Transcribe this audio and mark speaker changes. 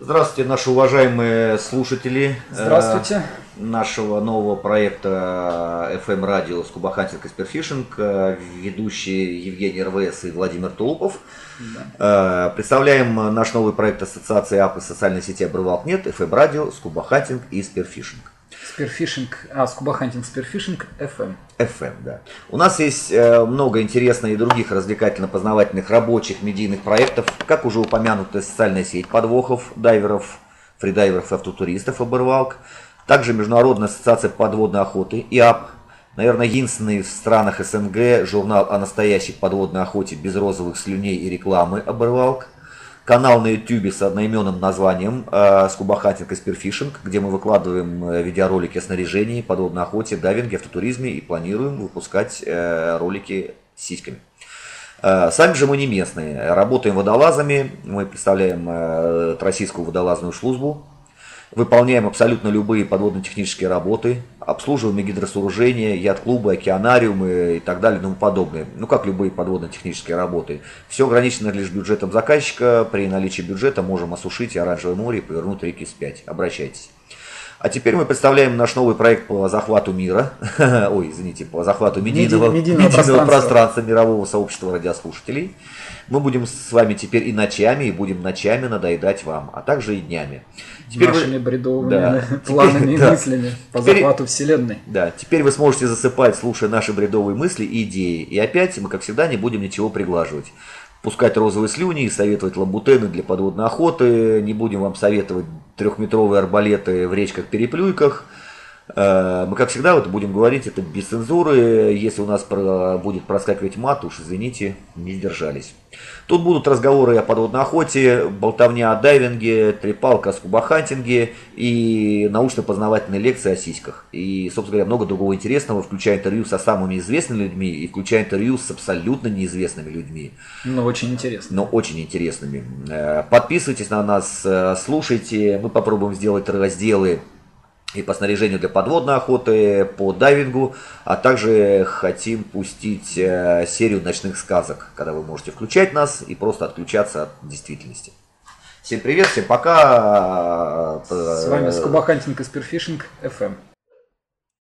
Speaker 1: Здравствуйте, наши уважаемые слушатели.
Speaker 2: Здравствуйте.
Speaker 1: э, Нашего нового проекта FM радио Scuba Hunting и Spearfishing, э, ведущие Евгений РВС и Владимир Тулупов. Э, Представляем наш новый проект Ассоциации АП и социальной сети Обрывалк.нет, FM радио Scuba Hunting и Spearfishing.
Speaker 2: Spearfishing, а, scuba hunting, spearfishing, FM.
Speaker 1: FM, да. У нас есть э, много интересных и других развлекательно-познавательных рабочих медийных проектов, как уже упомянутая социальная сеть подвохов, дайверов, фридайверов и автотуристов «Оборвалк», также Международная ассоциация подводной охоты ИАП, наверное, единственный в странах СНГ журнал о настоящей подводной охоте без розовых слюней и рекламы «Оборвалк», канал на YouTube с одноименным названием э, Скубахантинг и Спирфишинг, где мы выкладываем э, видеоролики о снаряжении, подводной охоте, дайвинге, автотуризме и планируем выпускать э, ролики с сиськами. Сами же мы не местные, работаем водолазами, мы представляем Российскую водолазную службу, выполняем абсолютно любые подводно-технические работы, обслуживаем гидросооружения, яхт-клубы, океанариумы и так далее и тому подобное. Ну, как любые подводно-технические работы. Все ограничено лишь бюджетом заказчика. При наличии бюджета можем осушить и оранжевое море и повернуть реки вспять. Обращайтесь. А теперь мы представляем наш новый проект по захвату мира. Ой, извините, по захвату медийного,
Speaker 2: Меди- медийного
Speaker 1: медийного
Speaker 2: пространства.
Speaker 1: пространства мирового сообщества радиослушателей. Мы будем с вами теперь и ночами, и будем ночами надоедать вам, а также и днями. Теперь вы-
Speaker 2: Нашими бредовыми
Speaker 1: Да.
Speaker 2: планами и
Speaker 1: Да.
Speaker 2: мыслями по
Speaker 1: Теперь-
Speaker 2: захвату Вселенной.
Speaker 1: Да, теперь вы сможете засыпать, слушая наши бредовые мысли и идеи. И опять мы, как всегда, не будем ничего приглаживать. Пускать розовые слюни и советовать ламбутены для подводной охоты. Не будем вам советовать трехметровые арбалеты в речках-переплюйках. Э, Мы, как всегда, вот будем говорить это без цензуры. Если у нас про- будет проскакивать мат, уж извините, не сдержались. Тут будут разговоры о подводной охоте, болтовня о дайвинге, трепалка о скубахантинге и научно-познавательные лекции о сиськах. И, собственно говоря, много другого интересного, включая интервью со самыми известными людьми и включая интервью с абсолютно неизвестными людьми
Speaker 2: Ну, очень интересно.
Speaker 1: но очень интересными. Э, Подписывайтесь на нас, э, слушайте. Мы попробуем сделать разделы и по снаряжению для подводной охоты, по дайвингу, а также хотим пустить э, серию ночных сказок, когда вы можете включать нас и просто отключаться от действительности. Всем привет, всем пока.
Speaker 2: С вами скубахантинг и спирфишинг, FM.